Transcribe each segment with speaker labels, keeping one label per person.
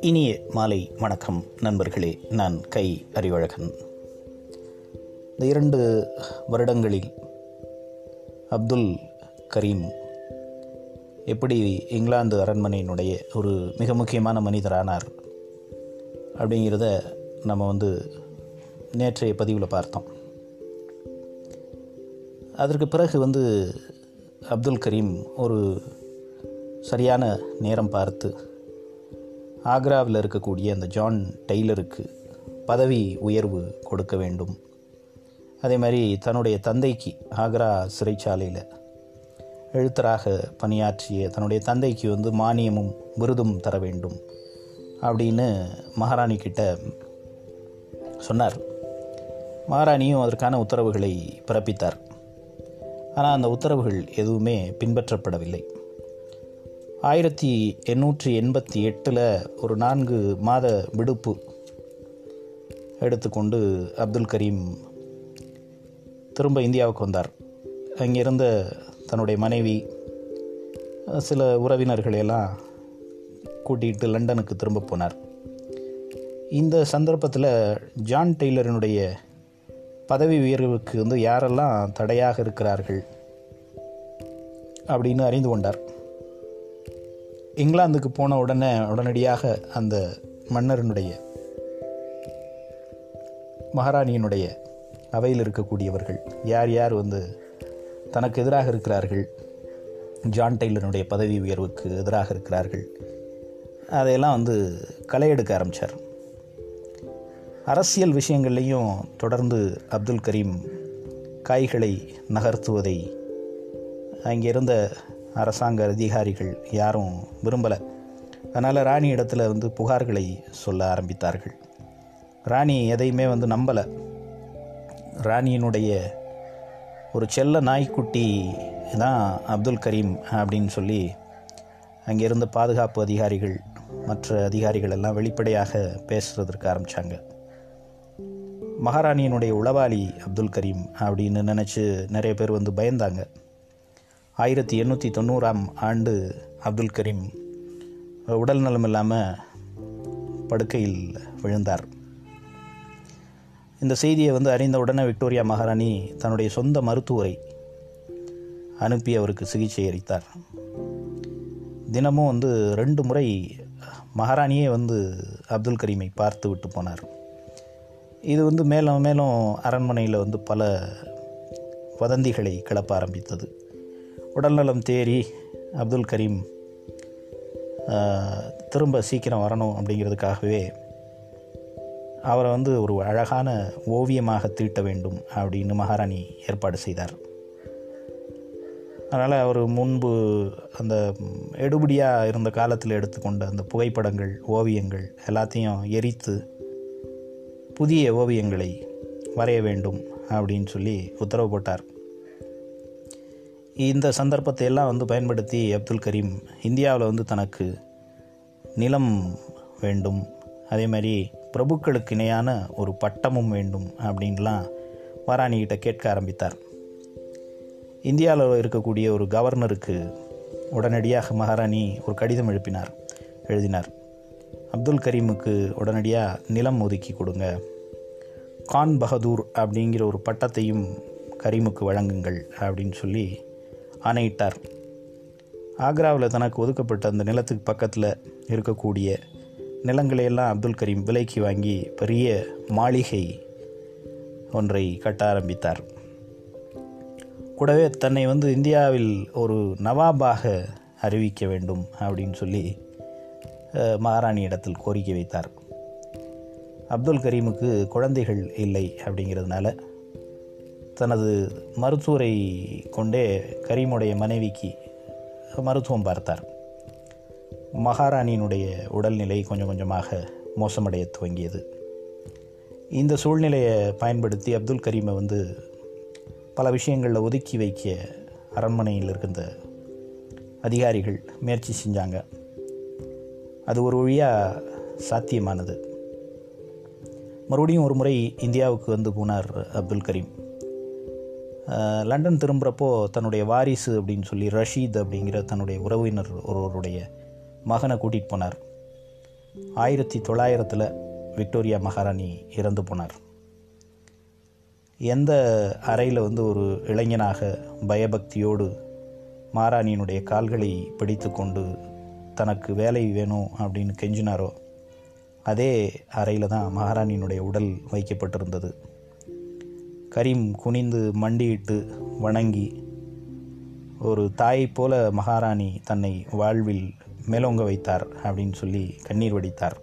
Speaker 1: இனிய மாலை வணக்கம் நண்பர்களே. நான் கை அறிவழகன். இந்த இரண்டு வருடங்களில் அப்துல் கரீம் எப்படி இங்கிலாந்து அரண்மனையினுடைய ஒரு மிக முக்கியமான மனிதரானார் அப்படிங்கிறத நம்ம வந்து நேற்றைய பதிவில் பார்த்தோம். அதற்கு பிறகு வந்து அப்துல் கரீம் ஒரு சரியான நேரம் பார்த்து ஆக்ராவில் இருக்கக்கூடிய அந்த ஜான் டெய்லருக்கு பதவி உயர்வு கொடுக்க வேண்டும். அதே மாதிரி தன்னுடைய தந்தைக்கு ஆக்ரா சிறைச்சாலையில் எழுத்தராக பணியாற்றிய தன்னுடைய தந்தைக்கு வந்து மானியமும் விருதும் தர வேண்டும் அப்படின்னு மகாராணி கிட்ட சொன்னார். மகாராணியும் அதற்கான உத்தரவுகளை பிறப்பித்தார். ஆனால் அந்த உத்தரவுகள் எதுவுமே பின்பற்றப்படவில்லை. ஆயிரத்தி எண்ணூற்றி எண்பத்தி எட்டில் ஒரு நான்கு மாத விடுப்பு எடுத்துக்கொண்டு அப்துல் கரீம் திரும்ப இந்தியாவுக்கு வந்தார். அங்கிருந்த தன்னுடைய மனைவி சில உறவினர்களையெல்லாம் கூட்டிகிட்டு லண்டனுக்கு திரும்ப போனார். இந்த சந்தர்ப்பத்தில் ஜான் டெய்லரினுடைய பதவி உயர்வுக்கு வந்து யாரெல்லாம் தடையாக இருக்கிறார்கள் அப்படின்னு அறிந்து கொண்டார். இங்கிலாந்துக்கு போன உடனே உடனடியாக அந்த மன்னரனுடைய மகாராணியினுடைய அவையில் இருக்கக்கூடியவர்கள் யார் யார் வந்து தனக்கு எதிராக இருக்கிறார்கள் ஜான் டெய்லனுடைய பதவி உயர்வுக்கு எதிராக இருக்கிறார்கள் அதையெல்லாம் வந்து களை எடுக்க ஆரம்பித்தார் அரசியல் விஷயங்கள்லேயும் தொடர்ந்து அப்துல் கரீம் காய்களை நகர்த்துவதை அங்கிருந்த அரசாங்க அதிகாரிகள் யாரும் விரும்பலை. அதனால் ராணி இடத்துல வந்து புகார்களை சொல்ல ஆரம்பித்தார்கள். ராணி எதையுமே வந்து நம்பலை. ராணியினுடைய ஒரு செல்ல நாய்க்குட்டி தான் அப்துல் கரீம் அப்படின்னு சொல்லி அங்கே இருந்த பாதுகாப்பு அதிகாரிகள் மற்ற அதிகாரிகள் எல்லாம் வெளிப்படையாக பேசுகிறதற்கு ஆரம்பித்தாங்க மகாராணியினுடைய உளவாளி அப்துல் கரீம் அப்படின்னு நினச்சி நிறைய பேர் வந்து பயந்தாங்க. ஆயிரத்தி எண்ணூற்றி தொண்ணூறாம் ஆண்டு அப்துல் கரீம் உடல் நலம் இல்லாமல் படுக்கையில் விழுந்தார். இந்த செய்தியை வந்து அறிந்த உடனே விக்டோரியா மகாராணி தன்னுடைய சொந்த மருத்துவரை அனுப்பி அவருக்கு சிகிச்சை அளித்தார். தினமும் வந்து ரெண்டு முறை மகாராணியே வந்து அப்துல் கரீமை பார்த்து விட்டு போனார். இது வந்து மேலும் மேலும் அரண்மனையில் வந்து பல வதந்திகளை கிளப்ப ஆரம்பித்தது. உடல்நலம் தேறி அப்துல் கரீம் திரும்ப சீக்கிரம் வரணும் அப்படிங்கிறதுக்காகவே அவரை வந்து ஒரு அழகான ஓவியமாக தீட்ட வேண்டும் அப்படின்னு மகாராணி ஏற்பாடு செய்தார். அதனால் அவர் முன்பு அந்த எடுபடியாக இருந்த காலத்தில் எடுத்துக்கொண்ட அந்த புகைப்படங்கள் ஓவியங்கள் எல்லாத்தையும் எரித்து புதிய ஓவியங்களை வரைய வேண்டும் அப்படின்னு சொல்லி உத்தரவு போட்டார். இந்த சந்தர்ப்பத்தை எல்லாம் வந்து பயன்படுத்தி அப்துல் கரீம் இந்தியாவில் வந்து தனக்கு நிலம் வேண்டும் அதே மாதிரி பிரபுக்களுக்கு இணையான ஒரு பட்டமும் வேண்டும் அப்படின்லாம் வாராணிகிட்ட கேட்க ஆரம்பித்தார். இந்தியாவில் இருக்கக்கூடிய ஒரு கவர்னருக்கு உடனடியாக மகாராணி ஒரு கடிதம் எழுப்பினார் எழுதினார். அப்துல் கரீமுக்கு உடனடியாக நிலம் ஒதுக்கி கொடுங்க. கான் பகதூர் அப்படிங்கிற ஒரு பட்டத்தையும் கரீமுக்கு வழங்குங்கள் அப்படின்னு சொல்லி ஆணையிட்டார். ஆக்ராவில் தனக்கு ஒதுக்கப்பட்ட அந்த நிலத்துக்கு பக்கத்தில் இருக்கக்கூடிய நிலங்களையெல்லாம் அப்துல் கரீம் விலைக்கு வாங்கி பெரிய மாளிகை ஒன்றை கட்ட ஆரம்பித்தார். கூடவே தன்னை வந்து இந்தியாவில் ஒரு நவாபாக அறிவிக்க வேண்டும் அப்படின்னு சொல்லி மகாராணி இடத்தில் கோரிக்கை வைத்தார். அப்துல் கரீமுக்கு குழந்தைகள் இல்லை அப்படிங்கிறதுனால தனது மருத்துவரை கொண்டே கரீமுடைய மனைவிக்கு மருத்துவம் பார்த்தார். மகாராணியினுடைய உடல்நிலை கொஞ்சம் கொஞ்சமாக மோசமடைய துவங்கியது. இந்த சூழ்நிலையை பயன்படுத்தி அப்துல் கரீமை வந்து பல விஷயங்களில் ஒதுக்கி வைக்க அரண்மனையில் இருந்த அதிகாரிகள் முயற்சி செஞ்சாங்க. அது ஒரு வழியாக சாத்தியமானது. மறுபடியும் ஒரு முறை இந்தியாவுக்கு வந்து போனார் அப்துல் கரீம். லண்டன் திரும்புகிறப்போ தன்னுடைய வாரிசு அப்படின்னு சொல்லி ரஷீத் அப்படிங்கிற தன்னுடைய உறவினர் ஒருவருடைய மகனை கூட்டிகிட்டு போனார். ஆயிரத்தி தொள்ளாயிரத்தில் விக்டோரியா மகாராணி இறந்து போனார். எந்த அறையில் வந்து ஒரு இளைஞனாக பயபக்தியோடு மாராணியினுடைய கால்களை பிடித்து கொண்டு தனக்கு வேலை வேணும் அப்படின்னு கெஞ்சினாரோ அதே அறையில் தான் மகாராணியினுடைய உடல் வைக்கப்பட்டிருந்தது. கரீம் குனிந்து மண்டியிட்டு வணங்கி ஒரு தாயைப் போல மகாராணி தன்னை வாழ்வில் மேலோங்க வைத்தார் அப்படின்னு சொல்லி கண்ணீர் வடித்தார்.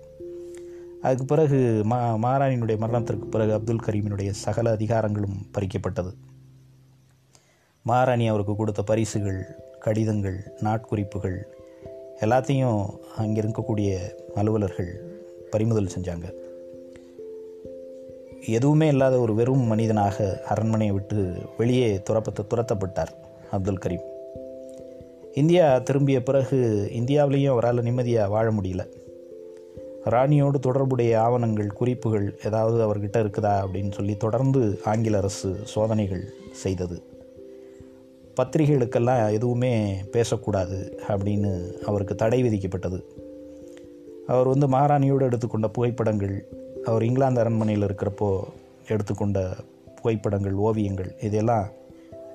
Speaker 1: அதுக்கு பிறகு மா மகாராணியினுடைய மரணத்திற்கு பிறகு அப்துல் கரீமினுடைய சகல அதிகாரங்களும் பறிக்கப்பட்டது. மகாராணி அவருக்கு கொடுத்த பரிசுகள் கடிதங்கள் நாட்குறிப்புகள் எல்லாத்தையும் அங்கே இருக்கக்கூடிய அலுவலர்கள் பறிமுதல் செஞ்சாங்க. எதுவுமே இல்லாத ஒரு வெறும் மனிதனாக அரண்மனையை விட்டு வெளியே துரப்பத்து துரத்தப்பட்டார் அப்துல் கரீம். இந்தியா திரும்பிய பிறகு இந்தியாவிலேயும் அவரால் நிம்மதியாக வாழ முடியல. ராணியோடு தொடர்புடைய ஆவணங்கள் குறிப்புகள் ஏதாவது அவர்கிட்ட இருக்குதா அப்படின்னு சொல்லி தொடர்ந்து ஆங்கில அரசு சோதனைகள் செய்தது. பத்திரிகைகளுக்கெல்லாம் எதுவுமே பேசக்கூடாது அப்படின்னு அவருக்கு தடை விதிக்கப்பட்டது. அவர் வந்து மகாராணியோடு எடுத்துக்கொண்ட புகைப்படங்கள் அவர் இங்கிலாந்து அரண்மனையில் இருக்கிறப்போ எடுத்துக்கொண்ட புகைப்படங்கள் ஓவியங்கள் இதெல்லாம்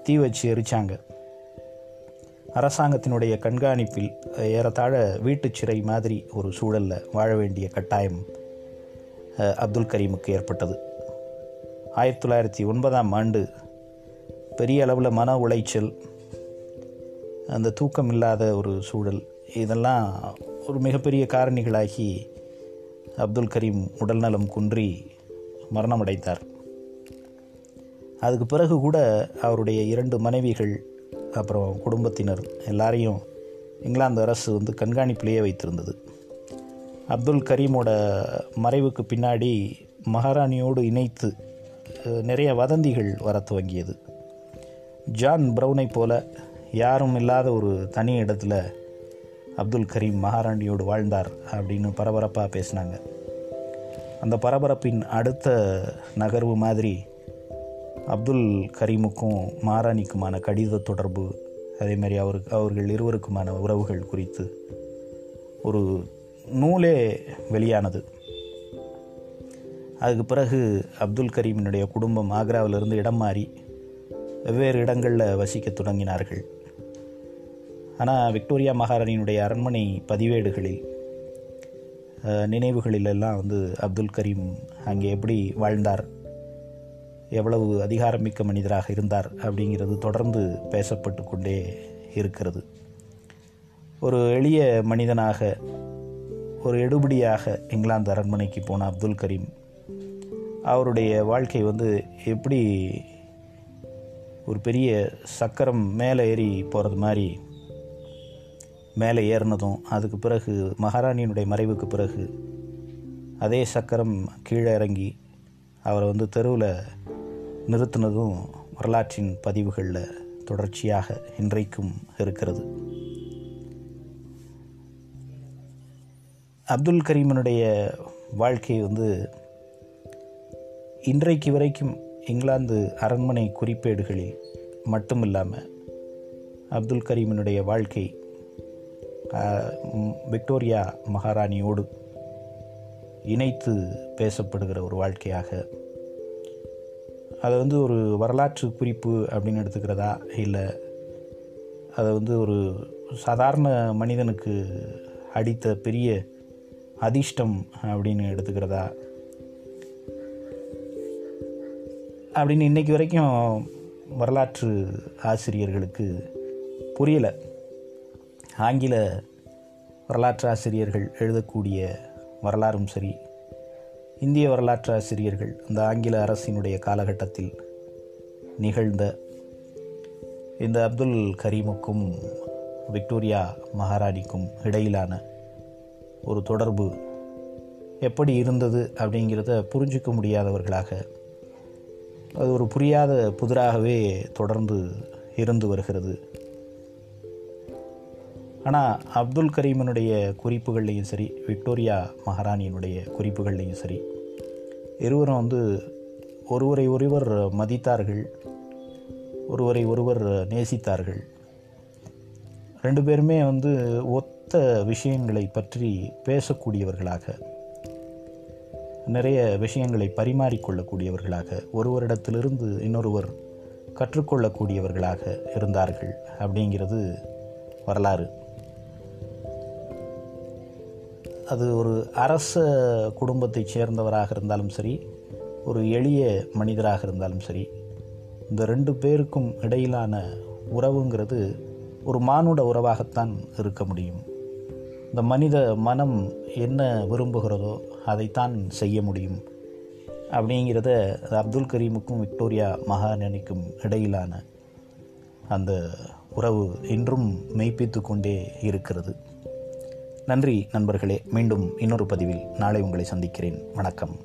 Speaker 1: தீ வச்சு எரிச்சாங்க. அரசாங்கத்தினுடைய கண்காணிப்பில் ஏறத்தாழ வீட்டுச் சிறை மாதிரி ஒரு சூழலில் வாழ வேண்டிய கட்டாயம் அப்துல் கரீமுக்கு ஏற்பட்டது. ஆயிரத்தி தொள்ளாயிரத்தி ஒன்பதாம் ஆண்டு பெரிய அளவில் மன உளைச்சல் அந்த தூக்கம் இல்லாத ஒரு சூழல் இதெல்லாம் ஒரு மிகப்பெரிய காரணிகளாகி அப்துல் கரீம் உடல்நலம் குன்றி மரணமடைந்தார். அதுக்கு பிறகு கூட அவருடைய இரண்டு மனைவிகள் அப்புறம் குடும்பத்தினர் எல்லாரையும் இங்கிலாந்து அரசு வந்து கண்காணிப்பிலேயே வைத்திருந்தது. அப்துல் கரீமோட மறைவுக்கு பின்னாடி மகாராணியோடு இணைத்து நிறைய வதந்திகள் வர துவங்கியது. ஜான் ப்ரௌனை போல யாரும் இல்லாத ஒரு தனி இடத்துல அப்துல் கரீம் மகாராணியோடு வாழ்ந்தார் அப்படின்னு பரபரப்பாக பேசினாங்க. அந்த பரபரப்பின் அடுத்த நகர்வு மாதிரி அப்துல் கரீமுக்கும் மகாராணிக்குமான கடித தொடர்பு அதேமாதிரி அவருக்கு அவர்கள் இருவருக்குமான உறவுகள் குறித்து ஒரு நூலே வெளியானது. அதுக்கு பிறகு அப்துல் கரீமினுடைய குடும்பம் ஆக்ராவிலிருந்து இடம் மாறி வெவ்வேறு இடங்களில் வசிக்க தொடங்கினார்கள். ஆனால் விக்டோரியா மகாராணியினுடைய அரண்மனை பதிவேடுகளில் நினைவுகளிலெல்லாம் வந்து அப்துல் கரீம் அங்கே எப்படி வாழ்ந்தார்? எவ்வளவு அதிகாரமிக்க மனிதராக இருந்தார்? அப்படிங்கிறது தொடர்ந்து பேசப்பட்டு கொண்டே இருக்கிறது. ஒரு எளிய மனிதனாக ஒரு எடுபடியாக இங்கிலாந்து அரண்மனைக்கு போன அப்துல் கரீம் அவருடைய வாழ்க்கை வந்து எப்படி ஒரு பெரிய சக்கரம் மேலே ஏறி போகிறது மாதிரி மேலே ஏறினதும் அதுக்கு பிறகு மகாராணியினுடைய மறைவுக்கு பிறகு அதே சக்கரம் கீழே இறங்கி அவரை வந்து தெருவில் நிறுத்தினதும் வரலாற்றின் பதிவுகளில் தொடர்ச்சியாக இன்றைக்கும் இருக்கிறது. அப்துல் கரீமனுடைய வாழ்க்கை வந்து இன்றைக்கு வரைக்கும் இங்கிலாந்து அரண்மனை குறிப்பேடுகளில் மட்டுமில்லாமல் அப்துல் கரீமினுடைய வாழ்க்கை விக்டோரியா மகாராணியோடு இணைத்து பேசப்படுகிற ஒரு வாழ்க்கையாக. அதை வந்து ஒரு வரலாற்று குறிப்பு அப்படின்னு எடுத்துக்கிறதா? இல்லை அதை வந்து ஒரு சாதாரண மனிதனுக்கு அடித்த பெரிய அதிர்ஷ்டம் அப்படின்னு எடுத்துக்கிறதா? அப்படின்னு இன்றைக்கு வரைக்கும் வரலாற்று ஆசிரியர்களுக்கு புரியலை. ஆங்கில வரலாற்று ஆசிரியர்கள் எழுதக்கூடிய வரலாறும் சரி இந்திய வரலாற்று ஆசிரியர்கள் இந்த ஆங்கில அரசினுடைய காலகட்டத்தில் நிகழ்ந்த இந்த அப்துல் கரீமுக்கும் விக்டோரியா மகாராணிக்கும் இடையிலான ஒரு தொடர்பு எப்படி இருந்தது அப்படிங்கிறத புரிஞ்சிக்க முடியாதவர்களாக அது ஒரு புரியாத புதிராகவே தொடர்ந்து இருந்து வருகிறது. ஆனால் அப்துல் கரீமனுடைய குறிப்புகள்லையும் சரி விக்டோரியா மகாராணியினுடைய குறிப்புகள்லையும் சரி இருவரும் வந்து ஒருவரை ஒருவர் மதித்தார்கள் ஒருவரை ஒருவர் நேசித்தார்கள். ரெண்டு பேருமே வந்து ஒத்த விஷயங்களை பற்றி பேசக்கூடியவர்களாக நிறைய விஷயங்களை பரிமாறிக்கொள்ளக்கூடியவர்களாக ஒருவரிடத்திலிருந்து இன்னொருவர் கற்றுக்கொள்ளக்கூடியவர்களாக இருந்தார்கள் அப்படிங்கிறது வரலாறு. அது ஒரு அரச குடும்பத்தைச் சேர்ந்தவராக இருந்தாலும் சரி ஒரு எளிய மனிதராக இருந்தாலும் சரி இந்த ரெண்டு பேருக்கும் இடையிலான உறவுங்கிறது ஒரு மானுட உறவாகத்தான் இருக்க முடியும். இந்த மனித மனம் என்ன விரும்புகிறதோ அதைத்தான் செய்ய முடியும். அப்படிங்கிறத அப்துல் கரீமுக்கும் விக்டோரியா மகாராணிக்கும் இடையிலான அந்த உறவு இன்றும் மெய்ப்பித்து கொண்டே இருக்கிறது. நன்றி நண்பர்களே. மீண்டும் இன்னொரு பதிவில் நாளை உங்களை சந்திக்கிறேன். வணக்கம்.